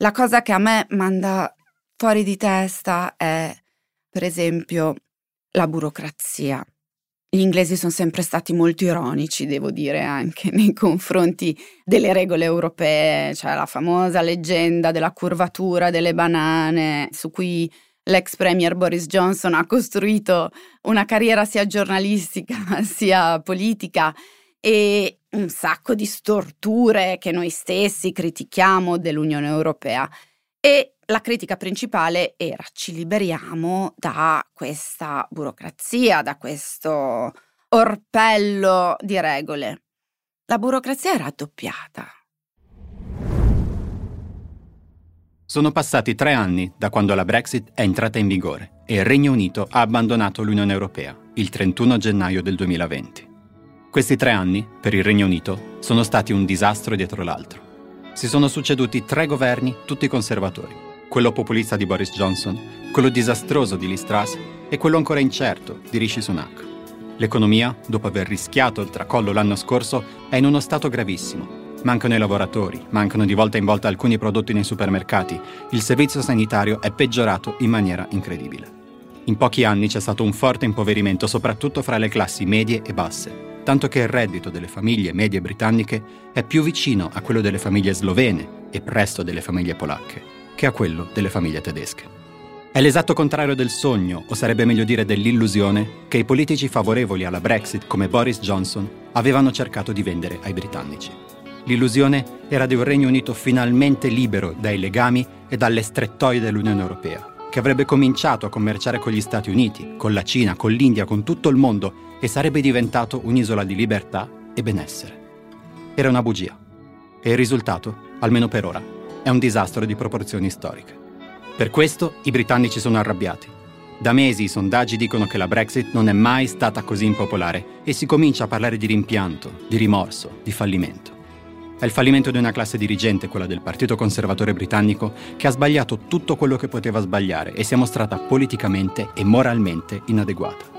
La cosa che a me manda fuori di testa è, per esempio, la burocrazia. Gli inglesi sono sempre stati molto ironici, devo dire, anche nei confronti delle regole europee, cioè la famosa leggenda della curvatura delle banane, su cui l'ex premier Boris Johnson ha costruito una carriera sia giornalistica sia politica e un sacco di storture che noi stessi critichiamo dell'Unione Europea. E la critica principale era ci liberiamo da questa burocrazia, da questo orpello di regole. La burocrazia è raddoppiata. Sono passati tre anni da quando la Brexit è entrata in vigore e il Regno Unito ha abbandonato l'Unione Europea il 31 gennaio del 2020. Questi tre anni, per il Regno Unito, sono stati un disastro dietro l'altro. Si sono succeduti tre governi, tutti conservatori quello populista di Boris Johnson, quello disastroso di Liz Truss e quello ancora incerto di Rishi Sunak. L'economia, dopo aver rischiato il tracollo l'anno scorso, è in uno stato gravissimo. Mancano i lavoratori, mancano di volta in volta alcuni prodotti nei supermercati, il servizio sanitario è peggiorato in maniera incredibile. In pochi anni c'è stato un forte impoverimento soprattutto fra le classi medie e basse, tanto che il reddito delle famiglie medie britanniche è più vicino a quello delle famiglie slovene e presto delle famiglie polacche che a quello delle famiglie tedesche. È l'esatto contrario del sogno, o sarebbe meglio dire dell'illusione, che i politici favorevoli alla Brexit come Boris Johnson avevano cercato di vendere ai britannici. L'illusione era di un Regno Unito finalmente libero dai legami e dalle strettoie dell'Unione Europea, che avrebbe cominciato a commerciare con gli Stati Uniti, con la Cina, con l'India, con tutto il mondo e sarebbe diventato un'isola di libertà e benessere. Era una bugia. E il risultato, almeno per ora, è un disastro di proporzioni storiche. Per questo i britannici sono arrabbiati. Da mesi i sondaggi dicono che la Brexit non è mai stata così impopolare e si comincia a parlare di rimpianto, di rimorso, di fallimento. È il fallimento di una classe dirigente, quella del Partito Conservatore britannico, che ha sbagliato tutto quello che poteva sbagliare e si è mostrata politicamente e moralmente inadeguata.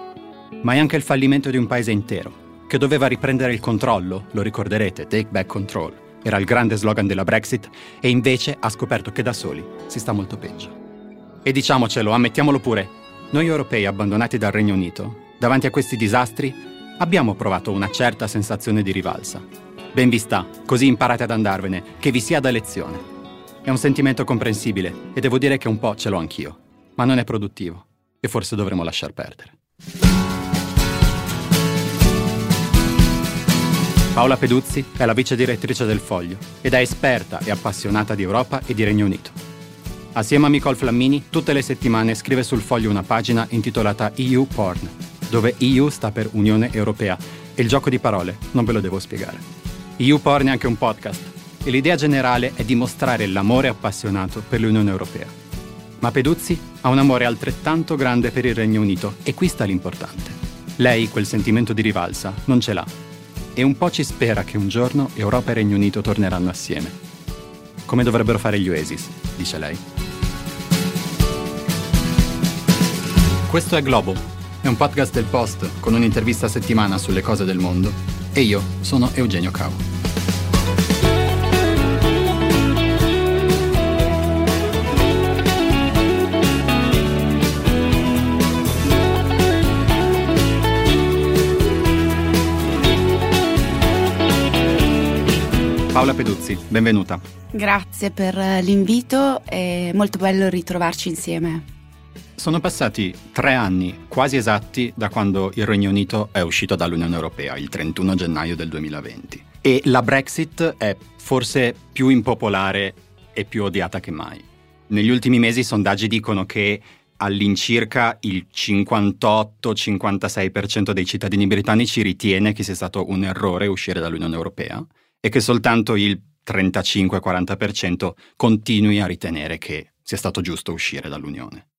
Ma è anche il fallimento di un paese intero, che doveva riprendere il controllo, lo ricorderete, take back control, era il grande slogan della Brexit, e invece ha scoperto che da soli si sta molto peggio. E diciamocelo, ammettiamolo pure, noi europei abbandonati dal Regno Unito, davanti a questi disastri, abbiamo provato una certa sensazione di rivalsa. Ben vi sta, così imparate ad andarvene, che vi sia da lezione. È un sentimento comprensibile e devo dire che un po' ce l'ho anch'io, ma non è produttivo e forse dovremmo lasciar perdere. Paola Peduzzi è la vice direttrice del Foglio ed è esperta e appassionata di Europa e di Regno Unito. Assieme a Nicole Flammini, tutte le settimane scrive sul Foglio una pagina intitolata EU Porn, dove EU sta per Unione Europea e il gioco di parole non ve lo devo spiegare. EU Porn è anche un podcast e l'idea generale è dimostrare l'amore appassionato per l'Unione Europea. Ma Peduzzi ha un amore altrettanto grande per il Regno Unito e qui sta l'importante. Lei quel sentimento di rivalsa non ce l'ha e un po' ci spera che un giorno Europa e Regno Unito torneranno assieme. Come dovrebbero fare gli Oasis, dice lei. Questo è Globo, è un podcast del Post con un'intervista a settimana sulle cose del mondo e io sono Eugenio Cavo. Paola Peduzzi, benvenuta. Grazie per l'invito, è molto bello ritrovarci insieme. Sono passati tre anni quasi esatti da quando il Regno Unito è uscito dall'Unione Europea, il 31 gennaio del 2020. E la Brexit è forse più impopolare e più odiata che mai. Negli ultimi mesi i sondaggi dicono che all'incirca il 58-56% dei cittadini britannici ritiene che sia stato un errore uscire dall'Unione Europea e che soltanto il 35-40% continui a ritenere che sia stato giusto uscire dall'Unione.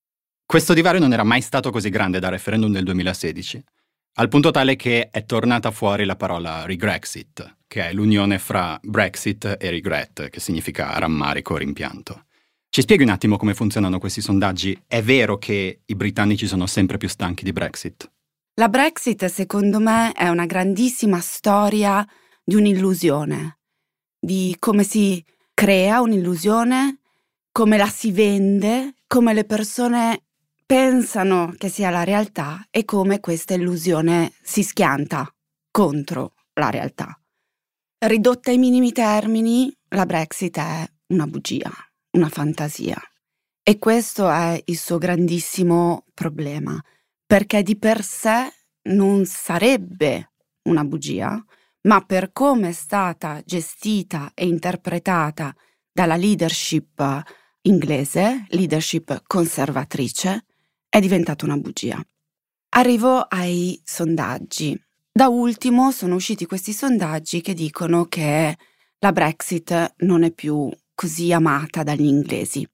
Questo divario non era mai stato così grande dal referendum del 2016, al punto tale che è tornata fuori la parola regrexit, che è l'unione fra Brexit e regret, che significa rammarico o rimpianto. Ci spieghi un attimo come funzionano questi sondaggi? È vero che i britannici sono sempre più stanchi di Brexit? La Brexit, secondo me, è una grandissima storia di un'illusione, di come si crea un'illusione come la si vende, come le persone pensano che sia la realtà e come questa illusione si schianta contro la realtà. Ridotta ai minimi termini, la Brexit è una bugia, una fantasia. E questo è il suo grandissimo problema, perché di per sé non sarebbe una bugia, ma per come è stata gestita e interpretata dalla leadership inglese, leadership conservatrice, è diventata una bugia. Arrivo ai sondaggi. Da ultimo sono usciti questi sondaggi che dicono che la Brexit non è più così amata dagli inglesi.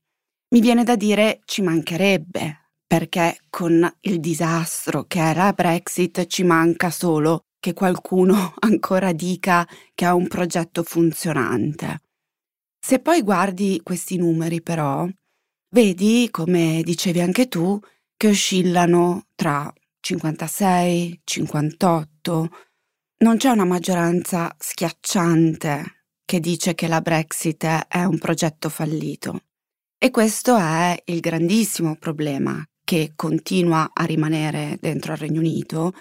Mi viene da dire ci mancherebbe, perché con il disastro che è la Brexit ci manca solo che qualcuno ancora dica che ha un progetto funzionante. Se poi guardi questi numeri però, vedi, come dicevi anche tu, che oscillano tra 56, 58. Non c'è una maggioranza schiacciante che dice che la Brexit è un progetto fallito. E questo è il grandissimo problema che continua a rimanere dentro al Regno Unito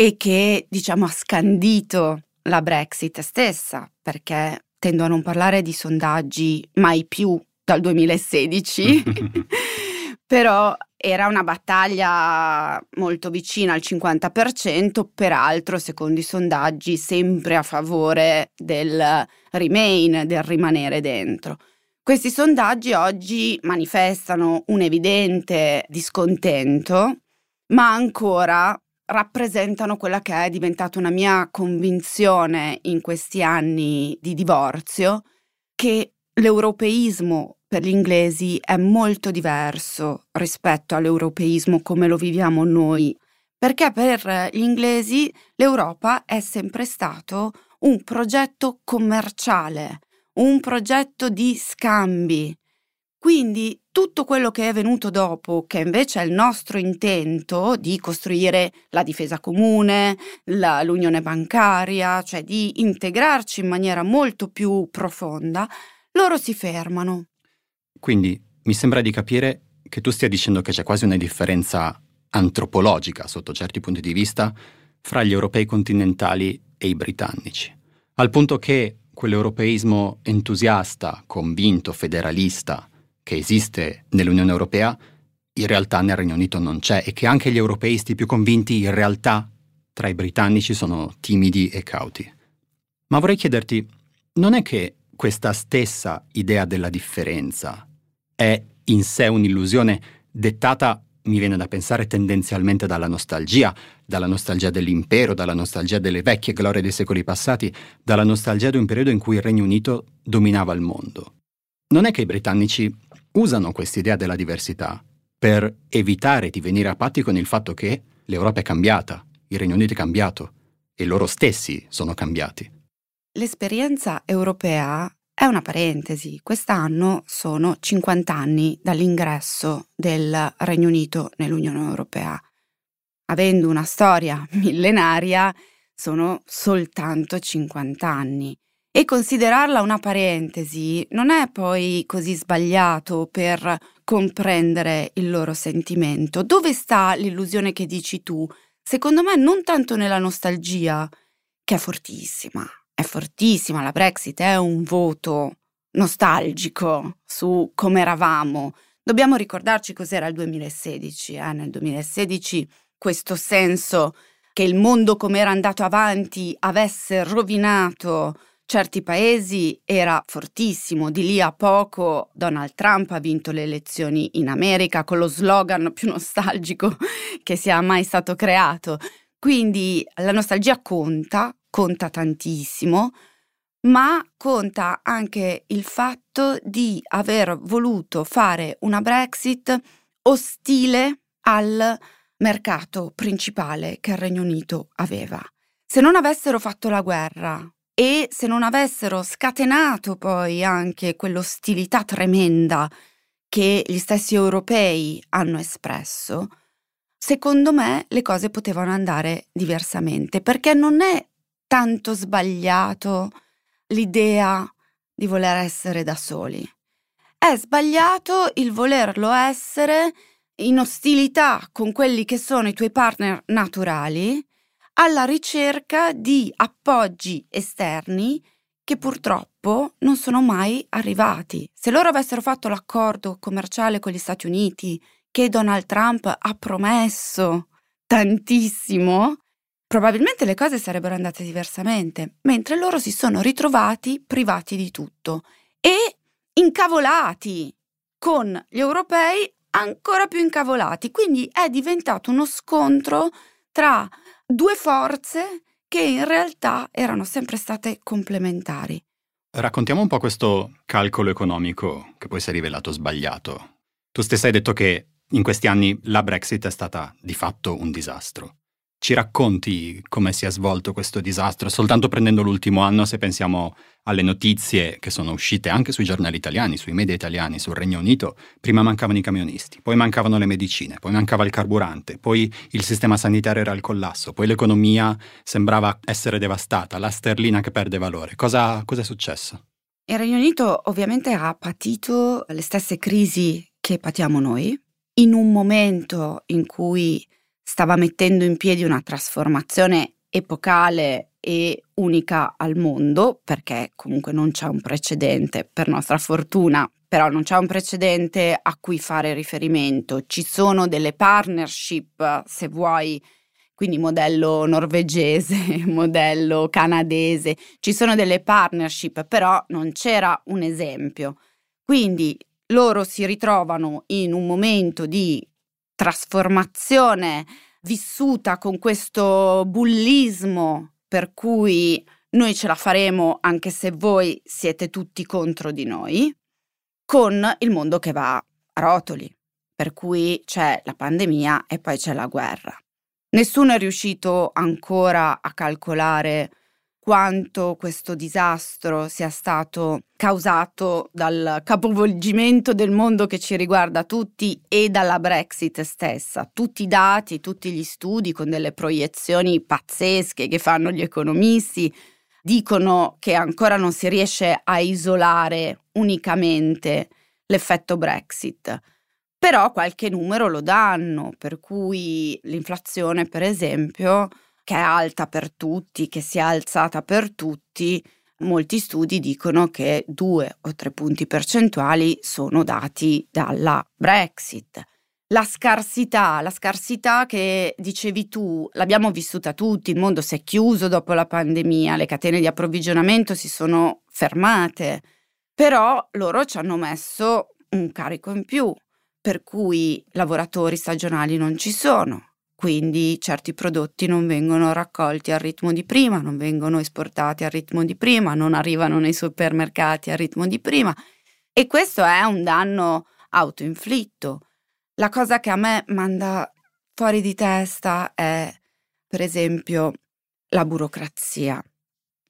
e che, diciamo, ha scandito la Brexit stessa, perché tendo a non parlare di sondaggi mai più dal 2016, però era una battaglia molto vicina al 50%, peraltro secondo i sondaggi sempre a favore del remain, del rimanere dentro. Questi sondaggi oggi manifestano un evidente discontento, ma ancora rappresentano quella che è diventata una mia convinzione in questi anni di divorzio, che l'europeismo per gli inglesi è molto diverso rispetto all'europeismo come lo viviamo noi, perché per gli inglesi l'Europa è sempre stato un progetto commerciale, un progetto di scambi. Quindi tutto quello che è venuto dopo, che invece è il nostro intento di costruire la difesa comune, la, l'unione bancaria, cioè di integrarci in maniera molto più profonda, loro si fermano. Quindi mi sembra di capire che tu stia dicendo che c'è quasi una differenza antropologica sotto certi punti di vista fra gli europei continentali e i britannici, al punto che quell'europeismo entusiasta, convinto, federalista che esiste nell'Unione Europea, in realtà nel Regno Unito non c'è e che anche gli europeisti più convinti in realtà tra i britannici sono timidi e cauti. Ma vorrei chiederti, non è che questa stessa idea della differenza è in sé un'illusione dettata, mi viene da pensare, tendenzialmente dalla nostalgia, dalla nostalgia dell'impero, dalla nostalgia delle vecchie glorie dei secoli passati, dalla nostalgia di un periodo in cui il Regno Unito dominava il mondo. Non è che i britannici usano quest'idea della diversità per evitare di venire a patti con il fatto che l'Europa è cambiata, il Regno Unito è cambiato e loro stessi sono cambiati. L'esperienza europea è una parentesi. Quest'anno sono 50 anni dall'ingresso del Regno Unito nell'Unione Europea. Avendo una storia millenaria, sono soltanto 50 anni. E considerarla una parentesi non è poi così sbagliato per comprendere il loro sentimento. Dove sta l'illusione che dici tu? Secondo me non tanto nella nostalgia, che è fortissima, è fortissima, la Brexit è un voto nostalgico su come eravamo. Dobbiamo ricordarci cos'era il 2016. Eh? Nel 2016 questo senso che il mondo come era andato avanti avesse rovinato certi paesi era fortissimo. Di lì a poco Donald Trump ha vinto le elezioni in America con lo slogan più nostalgico che sia mai stato creato. Quindi la nostalgia conta, conta tantissimo, ma conta anche il fatto di aver voluto fare una Brexit ostile al mercato principale che il Regno Unito aveva. Se non avessero fatto la guerra e se non avessero scatenato poi anche quell'ostilità tremenda che gli stessi europei hanno espresso, secondo me le cose potevano andare diversamente, perché non è tanto sbagliato l'idea di voler essere da soli. È sbagliato il volerlo essere in ostilità con quelli che sono i tuoi partner naturali alla ricerca di appoggi esterni che purtroppo non sono mai arrivati. Se loro avessero fatto l'accordo commerciale con gli Stati Uniti che Donald Trump ha promesso tantissimo, probabilmente le cose sarebbero andate diversamente, mentre loro si sono ritrovati privati di tutto e incavolati con gli europei ancora più incavolati. Quindi è diventato uno scontro tra due forze che in realtà erano sempre state complementari. Raccontiamo un po' questo calcolo economico che poi si è rivelato sbagliato. Tu stessa hai detto che in questi anni la Brexit è stata di fatto un disastro. Ci racconti come si è svolto questo disastro, soltanto prendendo l'ultimo anno, se pensiamo alle notizie che sono uscite anche sui giornali italiani, sui media italiani, sul Regno Unito, prima mancavano i camionisti, poi mancavano le medicine, poi mancava il carburante, poi il sistema sanitario era al collasso, poi l'economia sembrava essere devastata, la sterlina che perde valore. Cosa, cosa è successo? Il Regno Unito ovviamente ha patito le stesse crisi che patiamo noi, in un momento in cui stava mettendo in piedi una trasformazione epocale e unica al mondo, perché comunque non c'è un precedente, per nostra fortuna, però non c'è un precedente a cui fare riferimento. Ci sono delle partnership, se vuoi, quindi modello norvegese, modello canadese, ci sono delle partnership, però non c'era un esempio. Quindi loro si ritrovano in un momento di trasformazione vissuta con questo bullismo per cui noi ce la faremo anche se voi siete tutti contro di noi, con il mondo che va a rotoli, per cui c'è la pandemia e poi c'è la guerra. Nessuno è riuscito ancora a calcolare quanto questo disastro sia stato causato dal capovolgimento del mondo che ci riguarda tutti e dalla Brexit stessa. Tutti i dati, tutti gli studi con delle proiezioni pazzesche che fanno gli economisti dicono che ancora non si riesce a isolare unicamente l'effetto Brexit. Però qualche numero lo danno, per cui l'inflazione, per esempio, che è alta per tutti, che si è alzata per tutti, molti studi dicono che due o tre punti percentuali sono dati dalla Brexit. La scarsità, la scarsità che dicevi tu, l'abbiamo vissuta tutti, il mondo si è chiuso dopo la pandemia, le catene di approvvigionamento si sono fermate, però loro ci hanno messo un carico in più, per cui lavoratori stagionali non ci sono, quindi certi prodotti non vengono raccolti al ritmo di prima, non vengono esportati al ritmo di prima, non arrivano nei supermercati al ritmo di prima e questo è un danno autoinflitto. La cosa che a me manda fuori di testa è, per esempio, la burocrazia.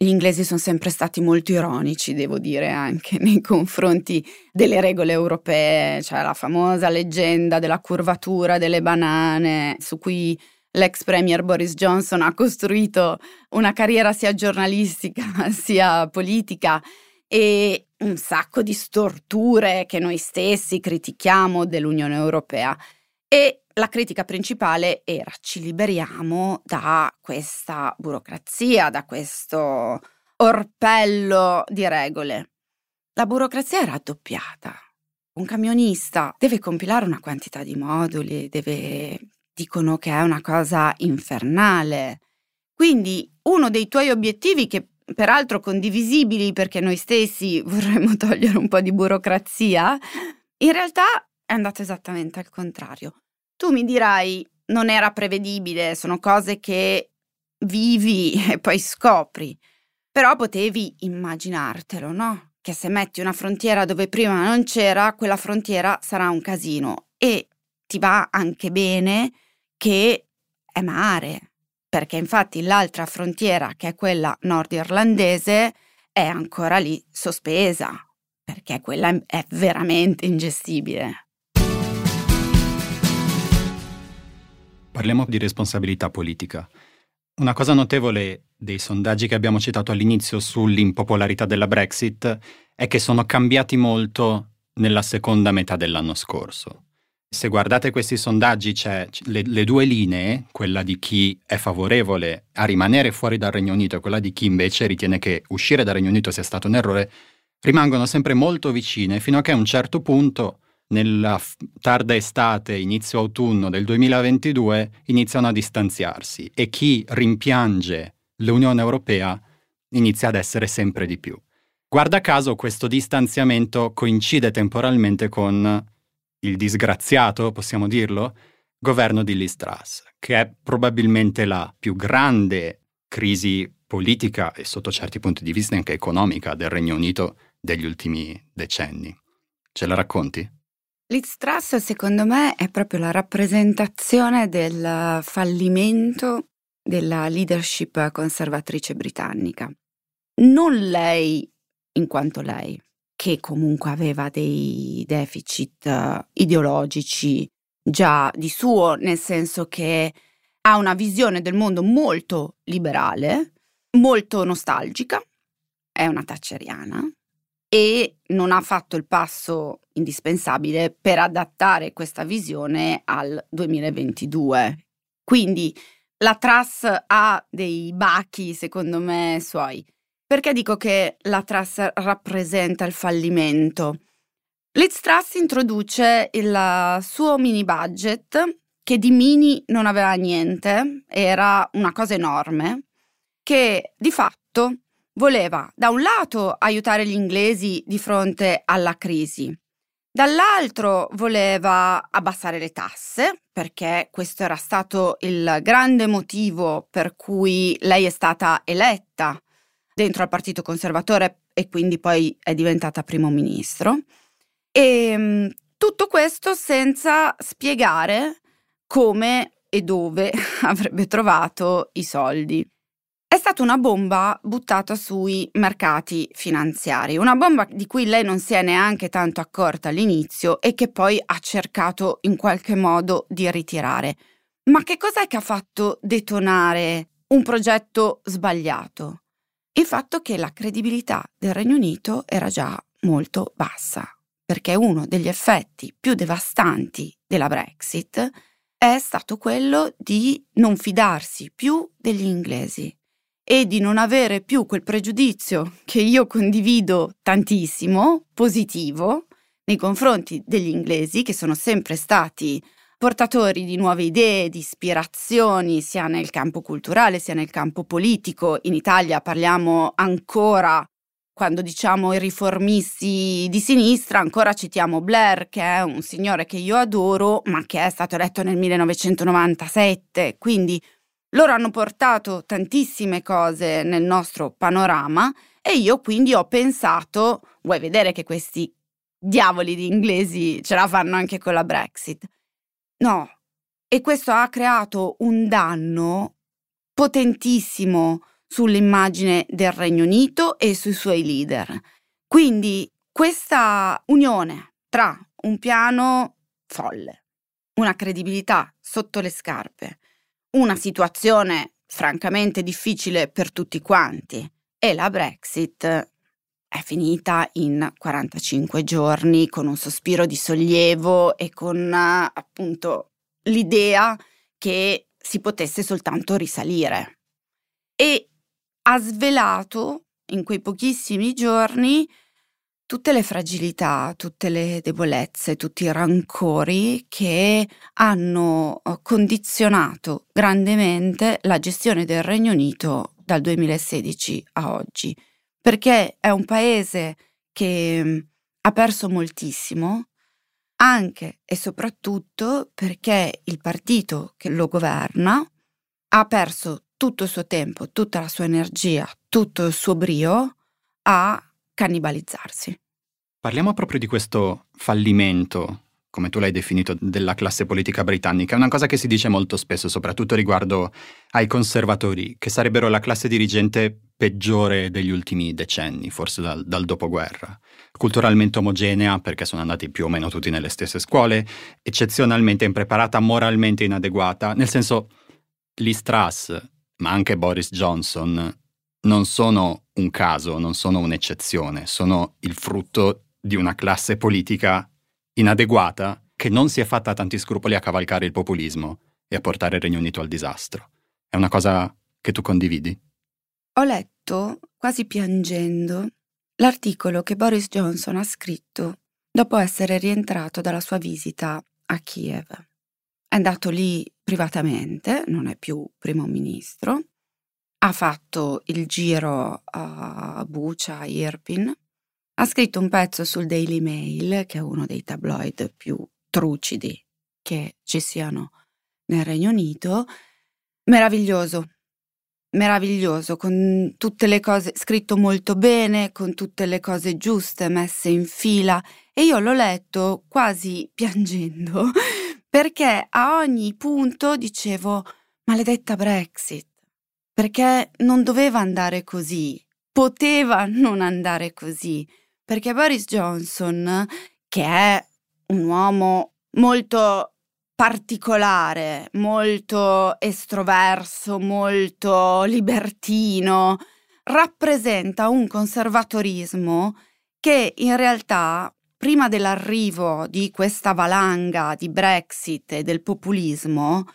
Gli inglesi sono sempre stati molto ironici, devo dire, anche nei confronti delle regole europee, cioè la famosa leggenda della curvatura delle banane, su cui l'ex premier Boris Johnson ha costruito una carriera sia giornalistica sia politica e un sacco di storture che noi stessi critichiamo dell'Unione Europea. E la critica principale era ci liberiamo da questa burocrazia, da questo orpello di regole. La burocrazia è raddoppiata. Un camionista deve compilare una quantità di moduli, deve... dicono che è una cosa infernale. Quindi uno dei tuoi obiettivi che peraltro condivisibili perché noi stessi vorremmo togliere un po' di burocrazia, in realtà è andato esattamente al contrario. Tu mi dirai, non era prevedibile, sono cose che vivi e poi scopri, però potevi immaginartelo, no? Che se metti una frontiera dove prima non c'era, quella frontiera sarà un casino e ti va anche bene che è mare, perché infatti l'altra frontiera, che è quella nord-irlandese, è ancora lì sospesa, perché quella è veramente ingestibile. Parliamo di responsabilità politica. Una cosa notevole dei sondaggi che abbiamo citato all'inizio sull'impopolarità della Brexit è che sono cambiati molto nella seconda metà dell'anno scorso. Se guardate questi sondaggi c'è le, le, due linee, quella di chi è favorevole a rimanere fuori dal Regno Unito e quella di chi invece ritiene che uscire dal Regno Unito sia stato un errore, rimangono sempre molto vicine fino a che a un certo punto, nella tarda estate, inizio autunno del 2022, iniziano a distanziarsi e chi rimpiange l'Unione Europea inizia ad essere sempre di più. Guarda caso questo distanziamento coincide temporalmente con il disgraziato, possiamo dirlo, governo di Liz Truss, che è probabilmente la più grande crisi politica e sotto certi punti di vista anche economica del Regno Unito degli ultimi decenni. Ce la racconti? Liz Truss secondo me è proprio la rappresentazione del fallimento della leadership conservatrice britannica. Non lei in quanto lei, che comunque aveva dei deficit uh, ideologici già di suo, nel senso che ha una visione del mondo molto liberale, molto nostalgica, è una thatcheriana e non ha fatto il passo indispensabile per adattare questa visione al 2022. Quindi la Truss ha dei bachi, secondo me, suoi. Perché dico che la Truss rappresenta il fallimento? Liz Truss introduce il suo mini budget, che di mini non aveva niente, era una cosa enorme, che di fatto voleva da un lato aiutare gli inglesi di fronte alla crisi, dall'altro voleva abbassare le tasse, perché questo era stato il grande motivo per cui lei è stata eletta dentro al Partito Conservatore e quindi poi è diventata primo ministro. E ehm, tutto questo senza spiegare come e dove avrebbe trovato i soldi. È stata una bomba buttata sui mercati finanziari, una bomba di cui lei non si è neanche tanto accorta all'inizio e che poi ha cercato in qualche modo di ritirare. Ma che cos'è che ha fatto detonare un progetto sbagliato? il fatto che la credibilità del Regno Unito era già molto bassa, perché uno degli effetti più devastanti della Brexit è stato quello di non fidarsi più degli inglesi e di non avere più quel pregiudizio che io condivido tantissimo, positivo, nei confronti degli inglesi, che sono sempre stati portatori di nuove idee, di ispirazioni, sia nel campo culturale sia nel campo politico. In Italia parliamo ancora, quando diciamo i riformisti di sinistra, ancora citiamo Blair, che è un signore che io adoro, ma che è stato eletto nel 1997. Quindi loro hanno portato tantissime cose nel nostro panorama e io quindi ho pensato, vuoi vedere che questi diavoli di inglesi ce la fanno anche con la Brexit? No, e questo ha creato un danno potentissimo sull'immagine del Regno Unito e sui suoi leader. Quindi questa unione tra un piano folle, una credibilità sotto le scarpe, una situazione francamente difficile per tutti quanti e la Brexit è finita in 45 giorni con un sospiro di sollievo e con appunto l'idea che si potesse soltanto risalire. E ha svelato in quei pochissimi giorni tutte le fragilità, tutte le debolezze, tutti i rancori che hanno eh, condizionato grandemente la gestione del Regno Unito dal 2016 a oggi. Perché è un paese che mm, ha perso moltissimo, anche e soprattutto perché il partito che lo governa ha perso tutto il suo tempo, tutta la sua energia, tutto il suo brio a cannibalizzarsi. Parliamo proprio di questo fallimento come tu l'hai definito, della classe politica britannica. È una cosa che si dice molto spesso, soprattutto riguardo ai conservatori, che sarebbero la classe dirigente peggiore degli ultimi decenni, forse dal, dal dopoguerra. Culturalmente omogenea, perché sono andati più o meno tutti nelle stesse scuole, eccezionalmente impreparata, moralmente inadeguata, nel senso, Liz Truss, ma anche Boris Johnson, non sono un caso, non sono un'eccezione, sono il frutto di una classe politica inadeguata che non si è fatta tanti scrupoli a cavalcare il populismo e a portare il Regno Unito al disastro. È una cosa che tu condividi? Ho letto, quasi piangendo, l'articolo che Boris Johnson ha scritto dopo essere rientrato dalla sua visita a Kiev. È andato lì privatamente, non è più primo ministro, ha fatto il giro a Bucha, a Irpin, ha scritto un pezzo sul Daily Mail, che è uno dei tabloid più trucidi che ci siano nel Regno Unito, meraviglioso, meraviglioso, con tutte le cose scritto molto bene, con tutte le cose giuste messe in fila e io l'ho letto quasi piangendo perché a ogni punto dicevo maledetta Brexit, perché non doveva andare così, poteva non andare così, perché Boris Johnson, che è un uomo molto particolare, molto estroverso, molto libertino, rappresenta un conservatorismo che in realtà prima dell'arrivo di questa valanga di Brexit e del populismo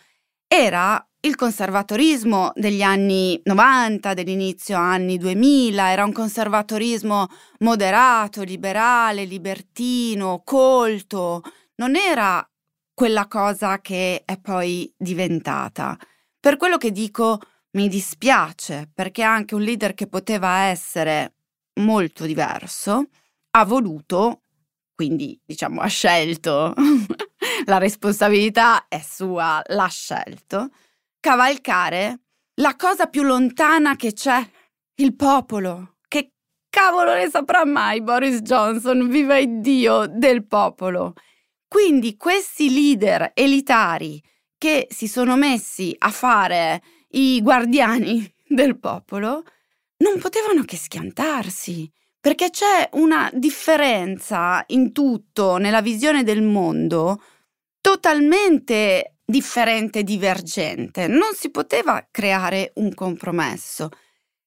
era il conservatorismo degli anni 90, dell'inizio anni 2000, era un conservatorismo moderato, liberale, libertino, colto, non era quella cosa che è poi diventata. Per quello che dico mi dispiace, perché anche un leader che poteva essere molto diverso ha voluto, quindi diciamo ha scelto, la responsabilità è sua, l'ha scelto, cavalcare la cosa più lontana che c'è, il popolo. Che cavolo ne saprà mai Boris Johnson, viva il Dio del popolo. Quindi questi leader elitari che si sono messi a fare i guardiani del popolo non potevano che schiantarsi, perché c'è una differenza in tutto, nella visione del mondo, totalmente differente divergente. Non si poteva creare un compromesso.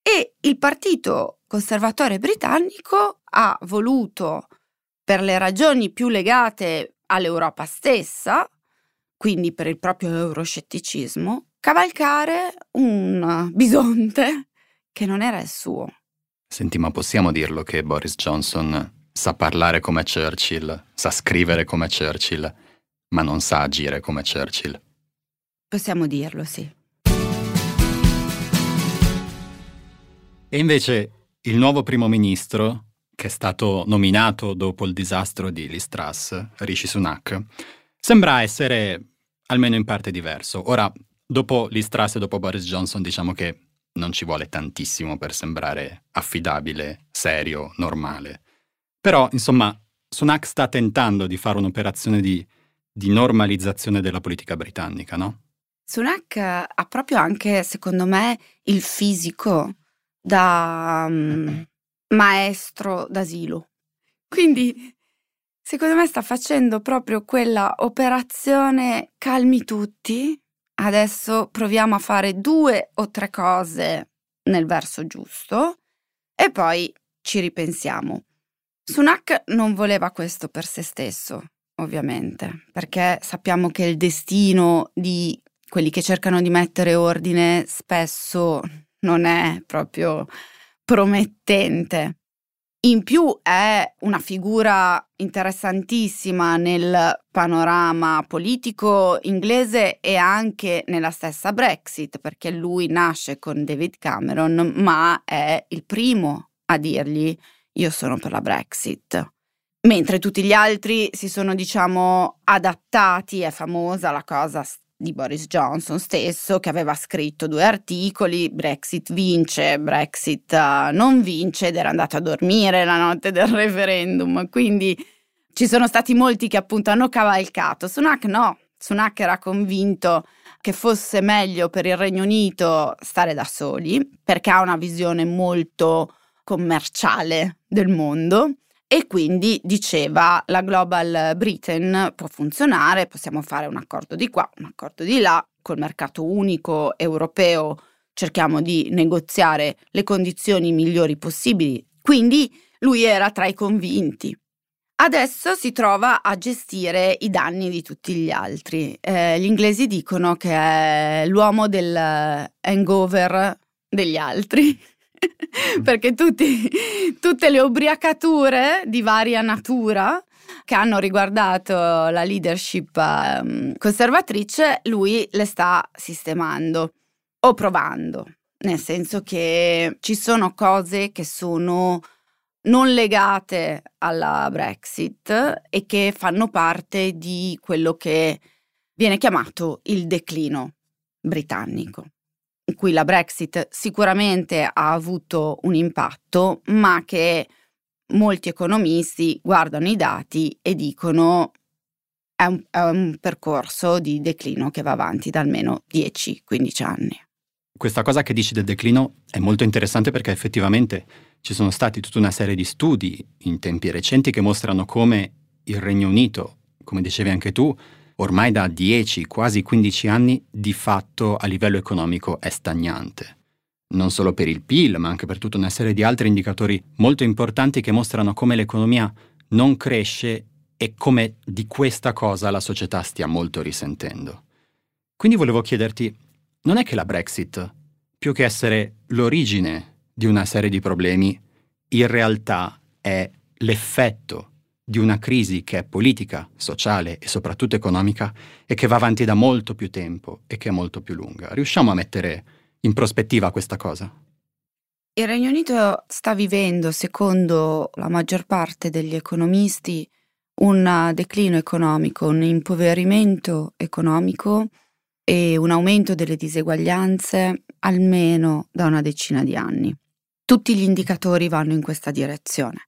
E il Partito Conservatore britannico ha voluto, per le ragioni più legate all'Europa stessa, quindi per il proprio euroscetticismo, cavalcare un bisonte che non era il suo. Senti, ma possiamo dirlo che Boris Johnson sa parlare come Churchill, sa scrivere come Churchill, ma non sa agire come Churchill? Possiamo dirlo, sì. E invece il nuovo primo ministro, che è stato nominato dopo il disastro di Listras, Rishi Sunak, sembra essere almeno in parte diverso. Ora, dopo Listras e dopo Boris Johnson, diciamo che non ci vuole tantissimo per sembrare affidabile, serio, normale. Però, insomma, Sunak sta tentando di fare un'operazione di, di normalizzazione della politica britannica, no? Sunak ha proprio anche, secondo me, il fisico da um, maestro d'asilo. Quindi, secondo me sta facendo proprio quella operazione calmi tutti. Adesso proviamo a fare due o tre cose nel verso giusto e poi ci ripensiamo. Sunak non voleva questo per se stesso, ovviamente, perché sappiamo che il destino di quelli che cercano di mettere ordine spesso non è proprio promettente. In più è una figura interessantissima nel panorama politico inglese e anche nella stessa Brexit, perché lui nasce con David Cameron, ma è il primo a dirgli io sono per la Brexit. Mentre tutti gli altri si sono, diciamo, adattati, è famosa la cosa di Boris Johnson stesso che aveva scritto due articoli, Brexit vince, Brexit uh, non vince ed era andato a dormire la notte del referendum, quindi ci sono stati molti che appunto hanno cavalcato, Sunak no, Sunak era convinto che fosse meglio per il Regno Unito stare da soli perché ha una visione molto commerciale del mondo e quindi diceva la Global Britain può funzionare, possiamo fare un accordo di qua, un accordo di là, col mercato unico europeo cerchiamo di negoziare le condizioni migliori possibili. Quindi lui era tra i convinti. Adesso si trova a gestire i danni di tutti gli altri. Eh, gli inglesi dicono che è l'uomo del hangover degli altri, perché tutti, tutte le ubriacature di varia natura che hanno riguardato la leadership um, conservatrice, lui le sta sistemando o provando, nel senso che ci sono cose che sono non legate alla Brexit e che fanno parte di quello che viene chiamato il declino britannico, cui la Brexit sicuramente ha avuto un impatto, ma che molti economisti guardano i dati e dicono è un, è un percorso di declino che va avanti da almeno 10-15 anni. Questa cosa che dici del declino è molto interessante perché effettivamente ci sono stati tutta una serie di studi in tempi recenti che mostrano come il Regno Unito, come dicevi anche tu, ormai da 10, quasi 15 anni di fatto a livello economico è stagnante. Non solo per il PIL, ma anche per tutta una serie di altri indicatori molto importanti che mostrano come l'economia non cresce e come di questa cosa la società stia molto risentendo. Quindi volevo chiederti, non è che la Brexit, più che essere l'origine di una serie di problemi, in realtà è l'effetto di una crisi che è politica, sociale e soprattutto economica e che va avanti da molto più tempo e che è molto più lunga. Riusciamo a mettere in prospettiva questa cosa? Il Regno Unito sta vivendo, secondo la maggior parte degli economisti, un declino economico, un impoverimento economico e un aumento delle diseguaglianze almeno da una decina di anni. Tutti gli indicatori vanno in questa direzione.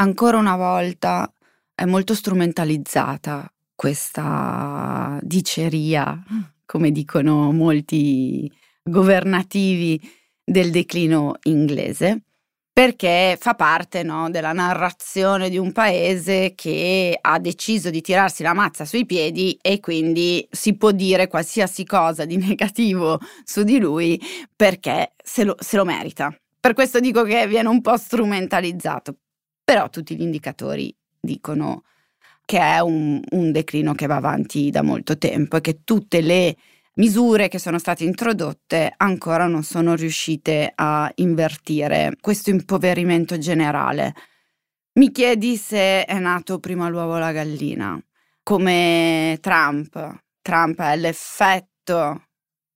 Ancora una volta è molto strumentalizzata questa diceria, come dicono molti governativi del declino inglese, perché fa parte no, della narrazione di un paese che ha deciso di tirarsi la mazza sui piedi e quindi si può dire qualsiasi cosa di negativo su di lui perché se lo, se lo merita. Per questo dico che viene un po' strumentalizzato, però tutti gli indicatori dicono che è un, un declino che va avanti da molto tempo e che tutte le misure che sono state introdotte ancora non sono riuscite a invertire questo impoverimento generale. Mi chiedi se è nato prima l'uovo o la gallina, come Trump. Trump è l'effetto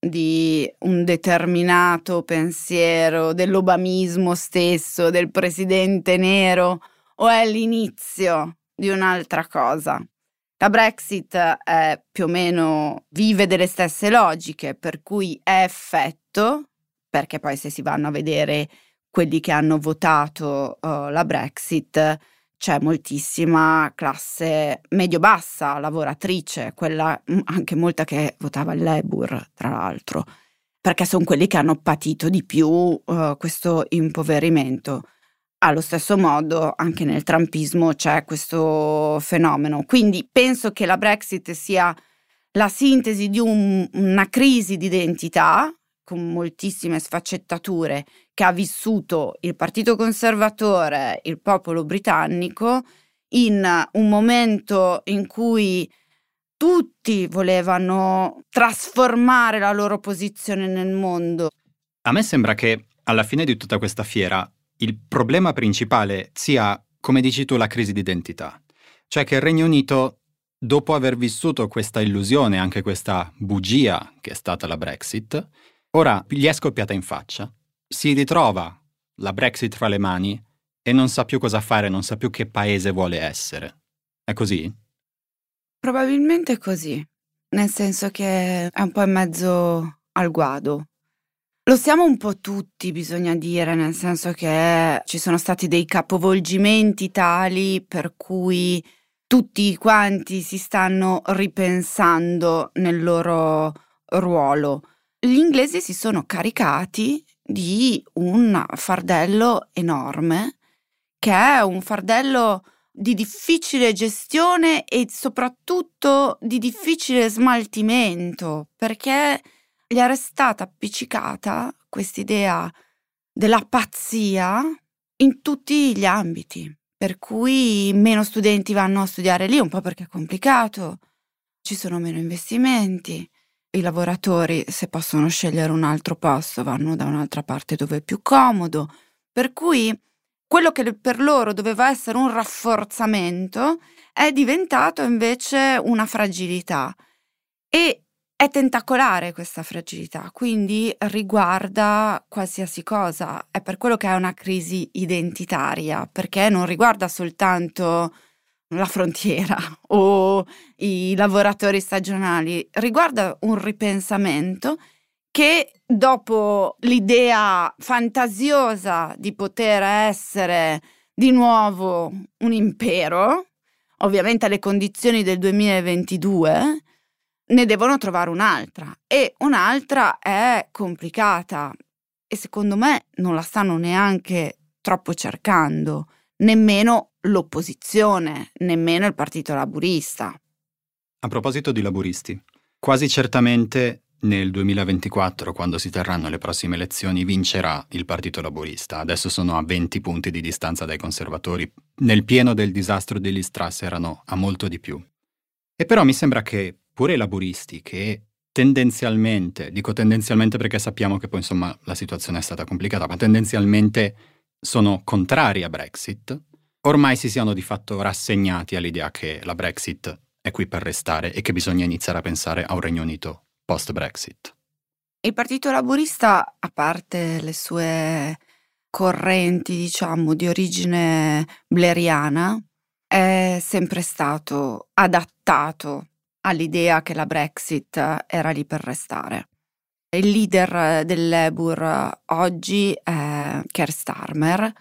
di un determinato pensiero, dell'obamismo stesso, del presidente nero, o è l'inizio di un'altra cosa? La Brexit è più o meno vive delle stesse logiche, per cui è effetto, perché poi se si vanno a vedere quelli che hanno votato uh, la Brexit, c'è moltissima classe medio-bassa, lavoratrice, quella mm, anche molta che votava il Labour, tra l'altro, perché sono quelli che hanno patito di più uh, questo impoverimento. Allo stesso modo anche nel trumpismo c'è questo fenomeno. Quindi penso che la Brexit sia la sintesi di un, una crisi di identità con moltissime sfaccettature che ha vissuto il Partito Conservatore, il popolo britannico, in un momento in cui tutti volevano trasformare la loro posizione nel mondo. A me sembra che alla fine di tutta questa fiera il problema principale sia, come dici tu, la crisi di identità. Cioè che il Regno Unito, dopo aver vissuto questa illusione, anche questa bugia che è stata la Brexit, ora gli è scoppiata in faccia. Si ritrova la Brexit fra le mani e non sa più cosa fare, non sa più che paese vuole essere. È così? Probabilmente è così, nel senso che è un po' in mezzo al guado. Lo siamo un po' tutti, bisogna dire, nel senso che ci sono stati dei capovolgimenti tali per cui tutti quanti si stanno ripensando nel loro ruolo. Gli inglesi si sono caricati di un fardello enorme, che è un fardello di difficile gestione e soprattutto di difficile smaltimento, perché gli è restata appiccicata quest'idea della pazzia in tutti gli ambiti, per cui meno studenti vanno a studiare lì, un po' perché è complicato, ci sono meno investimenti, i lavoratori se possono scegliere un altro posto vanno da un'altra parte dove è più comodo, per cui quello che per loro doveva essere un rafforzamento è diventato invece una fragilità. E è tentacolare questa fragilità, quindi riguarda qualsiasi cosa, è per quello che è una crisi identitaria, perché non riguarda soltanto la frontiera o i lavoratori stagionali, riguarda un ripensamento che dopo l'idea fantasiosa di poter essere di nuovo un impero, ovviamente alle condizioni del 2022, ne devono trovare un'altra. E un'altra è complicata. E secondo me non la stanno neanche troppo cercando, nemmeno l'opposizione, nemmeno il Partito Laburista. A proposito di laburisti, quasi certamente nel 2024, quando si terranno le prossime elezioni, vincerà il Partito Laburista. Adesso sono a 20 punti di distanza dai conservatori. Nel pieno del disastro degli Strass erano a molto di più. E però mi sembra che pure i laburisti, che tendenzialmente, dico tendenzialmente perché sappiamo che poi insomma la situazione è stata complicata, ma tendenzialmente sono contrari a Brexit, ormai si siano di fatto rassegnati all'idea che la Brexit è qui per restare e che bisogna iniziare a pensare a un Regno Unito post-Brexit. Il Partito Laburista, a parte le sue correnti, diciamo, di origine bleriana, è sempre stato adattato all'idea che la Brexit era lì per restare. Il leader del Labour oggi è Keir Starmer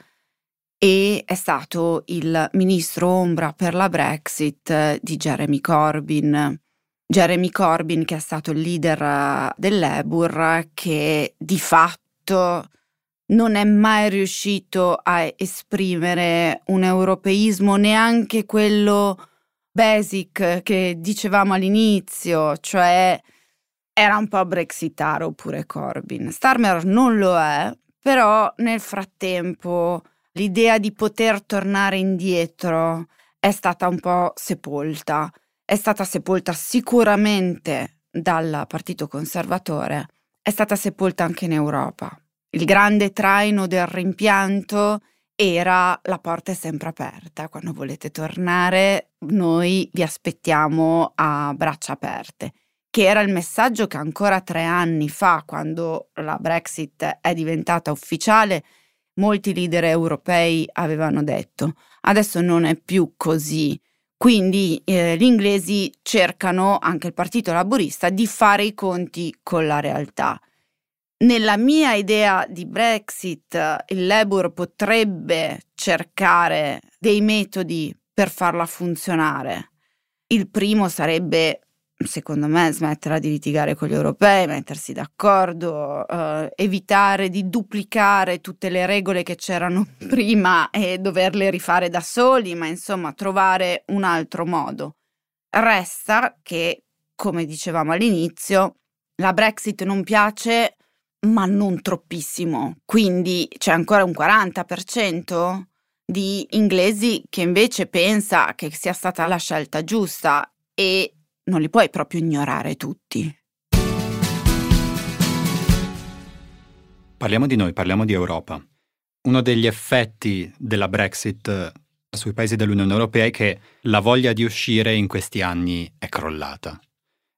e è stato il ministro ombra per la Brexit di Jeremy Corbyn. Jeremy Corbyn che è stato il leader del Labour che di fatto non è mai riuscito a esprimere un europeismo neanche quello basic che dicevamo all'inizio, cioè era un po' brexitaro pure Corbyn. Starmer non lo è, però nel frattempo l'idea di poter tornare indietro è stata un po' sepolta. È stata sepolta sicuramente dal Partito Conservatore, è stata sepolta anche in Europa. Il grande traino del rimpianto era la porta è sempre aperta, quando volete tornare noi vi aspettiamo a braccia aperte, che era il messaggio che ancora tre anni fa, quando la Brexit è diventata ufficiale, molti leader europei avevano detto. Adesso non è più così. Quindi eh, gli inglesi cercano, anche il Partito Laburista, di fare i conti con la realtà. Nella mia idea di Brexit, il Labour potrebbe cercare dei metodi per farla funzionare. Il primo sarebbe, secondo me, smetterla di litigare con gli europei, mettersi d'accordo, eh, evitare di duplicare tutte le regole che c'erano prima e doverle rifare da soli, ma insomma trovare un altro modo. Resta che, come dicevamo all'inizio, la Brexit non piace ma non troppissimo. Quindi c'è ancora un 40% di inglesi che invece pensa che sia stata la scelta giusta e non li puoi proprio ignorare tutti. Parliamo di noi, parliamo di Europa. Uno degli effetti della Brexit sui paesi dell'Unione Europea è che la voglia di uscire in questi anni è crollata.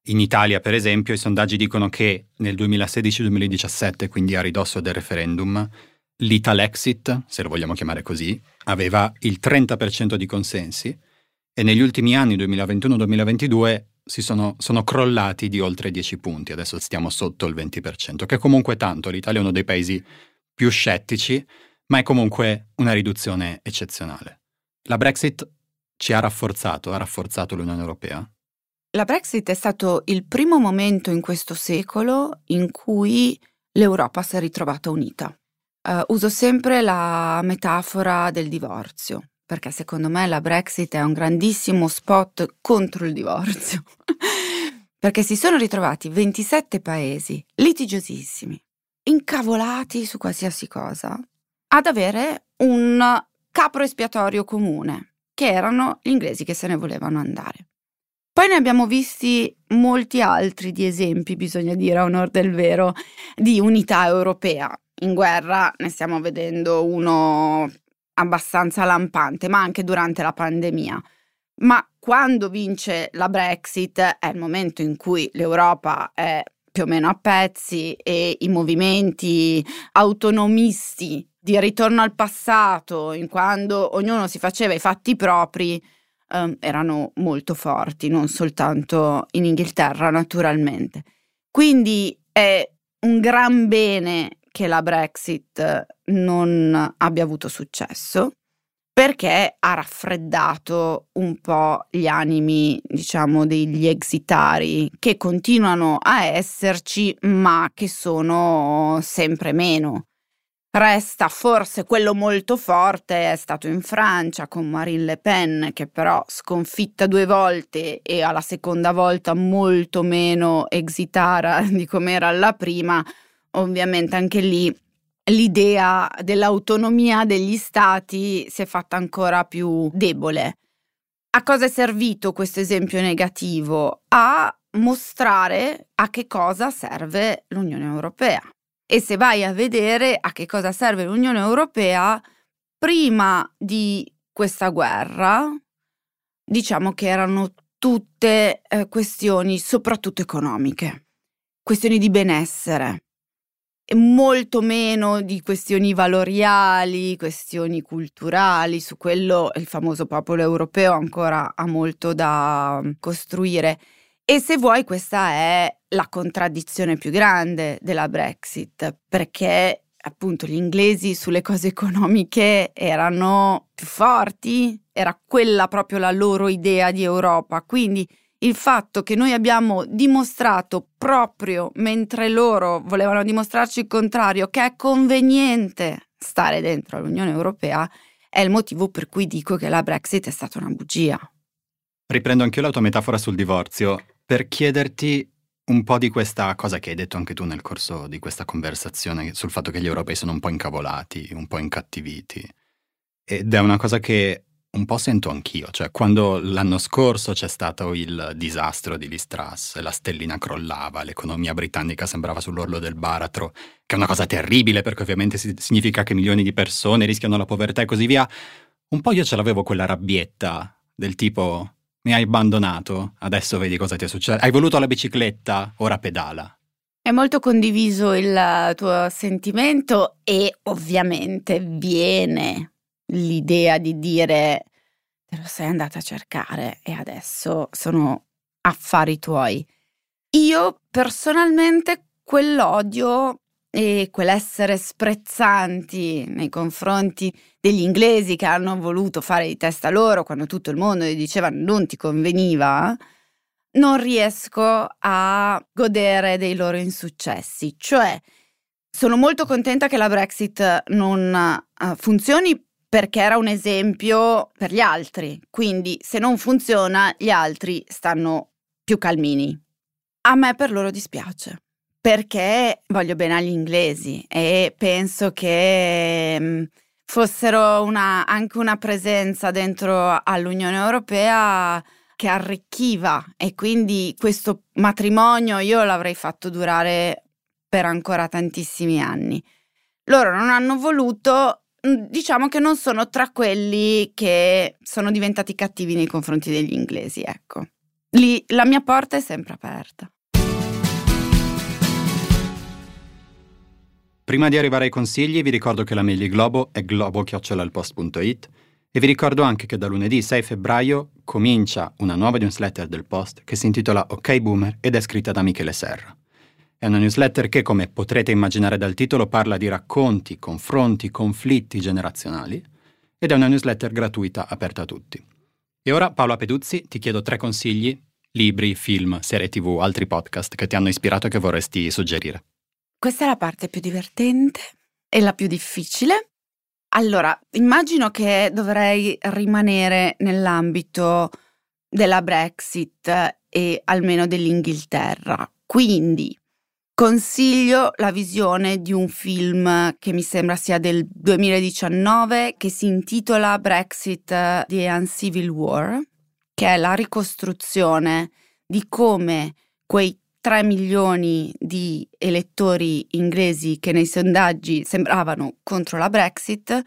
In Italia, per esempio, i sondaggi dicono che nel 2016-2017, quindi a ridosso del referendum, l'Italexit, se lo vogliamo chiamare così, aveva il 30% di consensi e negli ultimi anni, 2021-2022, si sono, sono, crollati di oltre 10 punti, adesso stiamo sotto il 20%, che è comunque tanto, l'Italia è uno dei paesi più scettici, ma è comunque una riduzione eccezionale. La Brexit ci ha rafforzato, ha rafforzato l'Unione Europea? La Brexit è stato il primo momento in questo secolo in cui l'Europa si è ritrovata unita. Uh, uso sempre la metafora del divorzio, perché secondo me la Brexit è un grandissimo spot contro il divorzio. perché si sono ritrovati 27 paesi litigiosissimi, incavolati su qualsiasi cosa, ad avere un capro espiatorio comune, che erano gli inglesi che se ne volevano andare. Poi ne abbiamo visti molti altri di esempi, bisogna dire a onor del vero, di unità europea. In guerra ne stiamo vedendo uno abbastanza lampante, ma anche durante la pandemia. Ma quando vince la Brexit è il momento in cui l'Europa è più o meno a pezzi e i movimenti autonomisti di ritorno al passato, in quando ognuno si faceva i fatti propri, eh, erano molto forti, non soltanto in Inghilterra naturalmente. Quindi è un gran bene che la Brexit non abbia avuto successo perché ha raffreddato un po' gli animi, diciamo, degli exitari che continuano a esserci, ma che sono sempre meno. Resta forse quello molto forte, è stato in Francia con Marine Le Pen, che però sconfitta due volte e alla seconda volta molto meno exitara di come era alla prima, ovviamente anche lì l'idea dell'autonomia degli stati si è fatta ancora più debole. A cosa è servito questo esempio negativo? A mostrare a che cosa serve l'Unione Europea. E se vai a vedere a che cosa serve l'Unione Europea, prima di questa guerra, diciamo che erano tutte eh, questioni soprattutto economiche, questioni di benessere, molto meno di questioni valoriali, questioni culturali, su quello il famoso popolo europeo ancora ha molto da mm, costruire. E se vuoi questa è la contraddizione più grande della Brexit, perché appunto gli inglesi sulle cose economiche erano più forti, era quella proprio la loro idea di Europa, quindi il fatto che noi abbiamo dimostrato proprio mentre loro volevano dimostrarci il contrario che è conveniente stare dentro l'Unione Europea è il motivo per cui dico che la Brexit è stata una bugia. Riprendo anche io la tua metafora sul divorzio per chiederti un po' di questa cosa che hai detto anche tu nel corso di questa conversazione sul fatto che gli europei sono un po' incavolati, un po' incattiviti. Ed è una cosa che un po' sento anch'io, cioè quando l'anno scorso c'è stato il disastro di Listras, la stellina crollava, l'economia britannica sembrava sull'orlo del baratro, che è una cosa terribile perché ovviamente significa che milioni di persone rischiano la povertà e così via, un po' io ce l'avevo quella rabbietta del tipo mi hai abbandonato, adesso vedi cosa ti è successo, hai voluto la bicicletta, ora pedala. È molto condiviso il tuo sentimento e ovviamente viene l'idea di dire te lo sei andata a cercare e adesso sono affari tuoi. Io personalmente quell'odio e quell'essere sprezzanti nei confronti degli inglesi che hanno voluto fare di testa loro quando tutto il mondo gli diceva non ti conveniva, non riesco a godere dei loro insuccessi. Cioè, sono molto contenta che la Brexit non uh, funzioni perché era un esempio per gli altri. Quindi se non funziona, gli altri stanno più calmini. A me per loro dispiace perché voglio bene agli inglesi e penso che mm, fossero una, anche una presenza dentro all'Unione Europea che arricchiva e quindi questo matrimonio io l'avrei fatto durare per ancora tantissimi anni. Loro non hanno voluto diciamo che non sono tra quelli che sono diventati cattivi nei confronti degli inglesi, ecco. Lì la mia porta è sempre aperta. Prima di arrivare ai consigli vi ricordo che la mail di Globo è globo-post.it e vi ricordo anche che da lunedì 6 febbraio comincia una nuova newsletter del Post che si intitola Ok Boomer ed è scritta da Michele Serra. È una newsletter che, come potrete immaginare dal titolo, parla di racconti, confronti, conflitti generazionali ed è una newsletter gratuita aperta a tutti. E ora, Paola Peduzzi, ti chiedo tre consigli, libri, film, serie tv, altri podcast che ti hanno ispirato e che vorresti suggerire. Questa è la parte più divertente e la più difficile. Allora, immagino che dovrei rimanere nell'ambito della Brexit e almeno dell'Inghilterra. Quindi Consiglio la visione di un film che mi sembra sia del 2019 che si intitola Brexit The Uncivil War, che è la ricostruzione di come quei 3 milioni di elettori inglesi che nei sondaggi sembravano contro la Brexit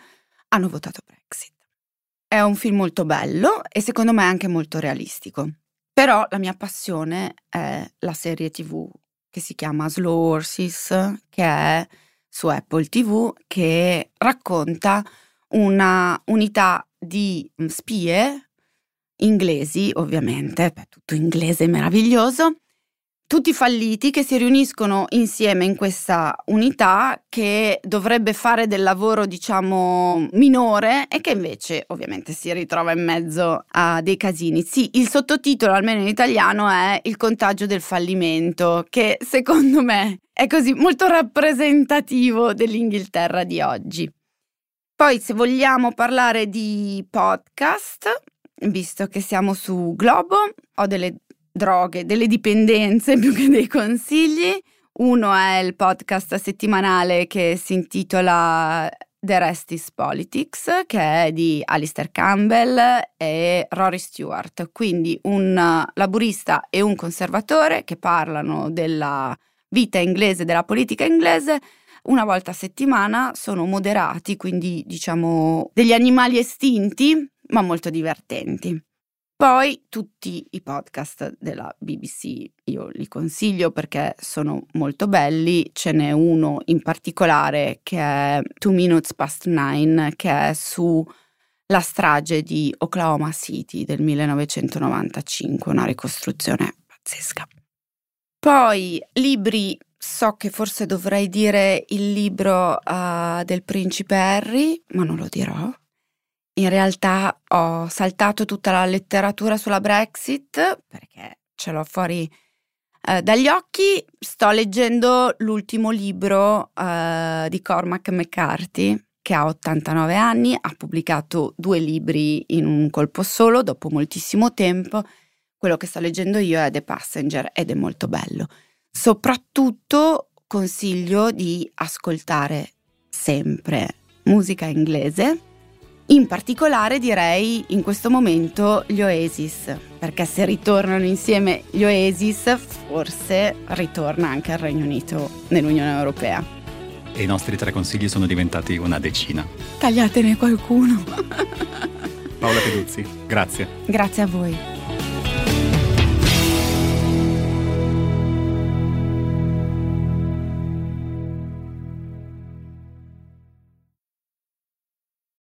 hanno votato Brexit. È un film molto bello e secondo me anche molto realistico. Però la mia passione è la serie TV che si chiama Slow Horses, che è su Apple TV, che racconta una unità di mm, spie inglesi, ovviamente, tutto inglese meraviglioso, tutti falliti che si riuniscono insieme in questa unità che dovrebbe fare del lavoro, diciamo, minore e che invece ovviamente si ritrova in mezzo a dei casini. Sì, il sottotitolo, almeno in italiano, è Il contagio del fallimento, che secondo me è così molto rappresentativo dell'Inghilterra di oggi. Poi, se vogliamo parlare di podcast, visto che siamo su Globo, ho delle droghe, delle dipendenze più che dei consigli. Uno è il podcast settimanale che si intitola The Rest is Politics, che è di Alistair Campbell e Rory Stewart, quindi un laburista e un conservatore che parlano della vita inglese, della politica inglese. Una volta a settimana sono moderati, quindi diciamo degli animali estinti, ma molto divertenti. Poi tutti i podcast della BBC io li consiglio perché sono molto belli, ce n'è uno in particolare che è Two Minutes Past Nine che è sulla strage di Oklahoma City del 1995, una ricostruzione pazzesca. Poi libri, so che forse dovrei dire il libro uh, del principe Harry, ma non lo dirò in realtà ho saltato tutta la letteratura sulla Brexit perché ce l'ho fuori eh, dagli occhi. Sto leggendo l'ultimo libro eh, di Cormac McCarthy che ha 89 anni, ha pubblicato due libri in un colpo solo dopo moltissimo tempo. Quello che sto leggendo io è The Passenger ed è molto bello. Soprattutto consiglio di ascoltare sempre musica inglese in particolare direi in questo momento gli Oasis, perché se ritornano insieme gli Oasis forse ritorna anche il Regno Unito nell'Unione Europea. E i nostri tre consigli sono diventati una decina. Tagliatene qualcuno. Paola Peduzzi, grazie. Grazie a voi.